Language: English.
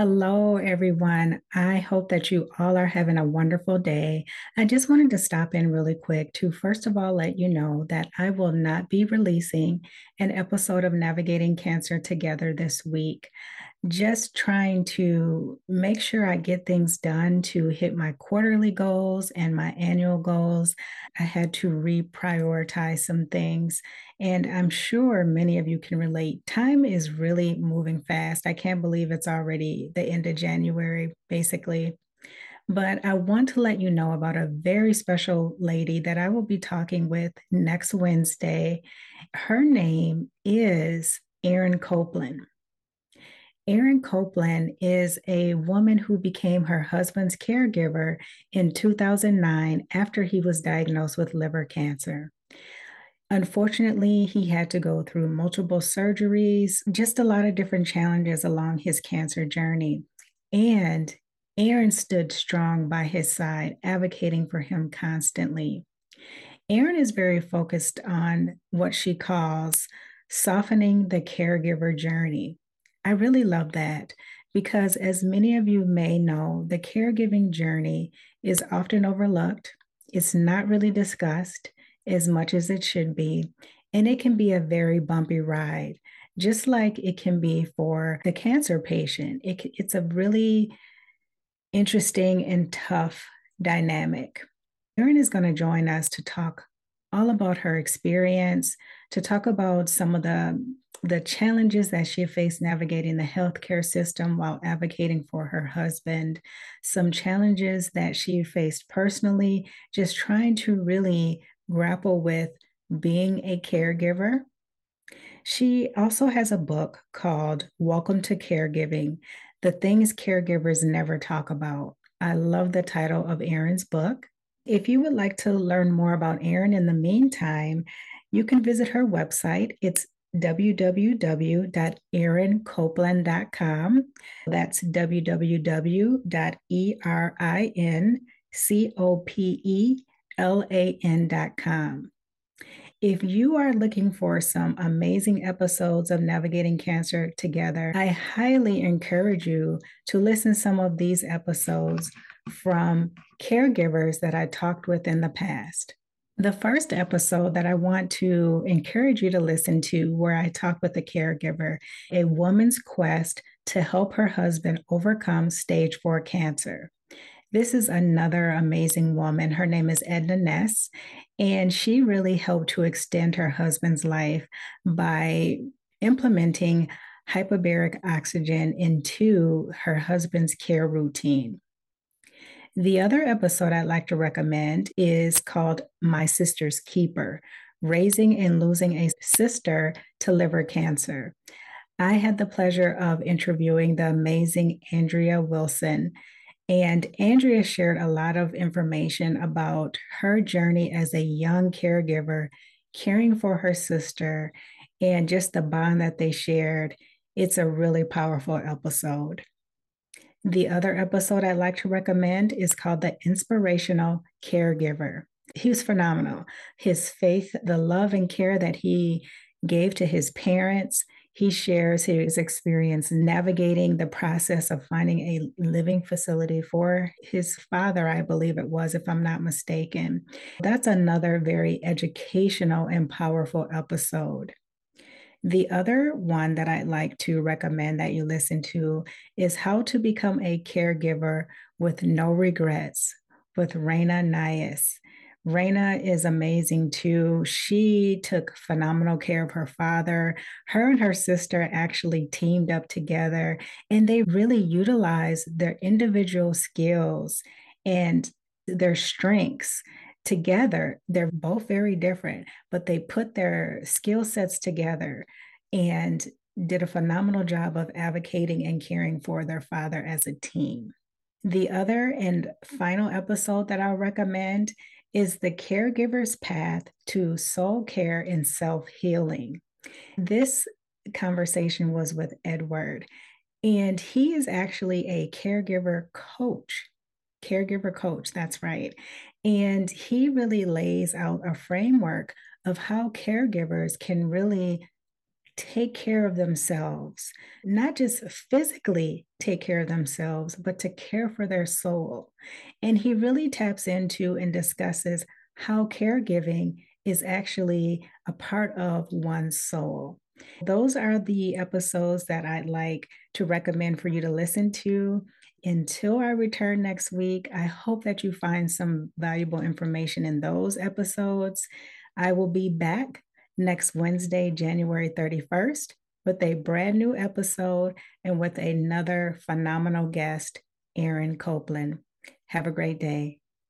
Hello, everyone. I hope that you all are having a wonderful day. I just wanted to stop in really quick to first of all let you know that I will not be releasing an episode of Navigating Cancer Together this week just trying to make sure I get things done to hit my quarterly goals and my annual goals. I had to reprioritize some things. And I'm sure many of you can relate. Time is really moving fast. I can't believe it's already the end of January, basically. But I want to let you know about a very special lady that I will be talking with next Wednesday. Her name is Erin Copelan. Erin Copelan is a woman who became her husband's caregiver in 2009 after he was diagnosed with liver cancer. Unfortunately, he had to go through multiple surgeries, just a lot of different challenges along his cancer journey. And Erin stood strong by his side, advocating for him constantly. Erin is very focused on what she calls softening the caregiver journey. I really love that because, as many of you may know, the caregiving journey is often overlooked. It's not really discussed as much as it should be, and it can be a very bumpy ride, just like it can be for the cancer patient. It, it's a really interesting and tough dynamic. Erin is going to join us to talk all about her experience, to talk about some of the the challenges that she faced navigating the healthcare system while advocating for her husband, some challenges that she faced personally, just trying to really grapple with being a caregiver. She also has a book called Welcome to Caregiving The Things Caregivers Never Talk About. I love the title of Erin's book. If you would like to learn more about Erin in the meantime, you can visit her website. It's www.erincopelan.com. That's www.erincopelan.com. If you are looking for some amazing episodes of Navigating Cancer together, I highly encourage you to listen some of these episodes from caregivers that I talked with in the past. The first episode that I want to encourage you to listen to, where I talk with a caregiver, a woman's quest to help her husband overcome stage four cancer. This is another amazing woman. Her name is Edna Ness, and she really helped to extend her husband's life by implementing hyperbaric oxygen into her husband's care routine. The other episode I'd like to recommend is called My Sister's Keeper Raising and Losing a Sister to Liver Cancer. I had the pleasure of interviewing the amazing Andrea Wilson. And Andrea shared a lot of information about her journey as a young caregiver, caring for her sister, and just the bond that they shared. It's a really powerful episode. The other episode I'd like to recommend is called The Inspirational Caregiver. He was phenomenal. His faith, the love and care that he gave to his parents, he shares his experience navigating the process of finding a living facility for his father, I believe it was, if I'm not mistaken. That's another very educational and powerful episode. The other one that I'd like to recommend that you listen to is How to Become a Caregiver with No Regrets with Rayna Neises. Raina is amazing too. She took phenomenal care of her father. Her and her sister actually teamed up together and they really utilized their individual skills and their strengths together. They're both very different, but they put their skill sets together and did a phenomenal job of advocating and caring for their father as a team. The other and final episode that I'll recommend is The Caregiver's Path to Soul Care and Self Healing. This conversation was with Edward, and he is actually a caregiver coach. Caregiver coach, that's right. And he really lays out a framework of how caregivers can really take care of themselves, not just physically take care of themselves, but to care for their soul. And he really taps into and discusses how caregiving is actually a part of one's soul. Those are the episodes that I'd like to recommend for you to listen to. Until I return next week, I hope that you find some valuable information in those episodes. I will be back next Wednesday, January 31st, with a brand new episode and with another phenomenal guest, Erin Copelan. Have a great day.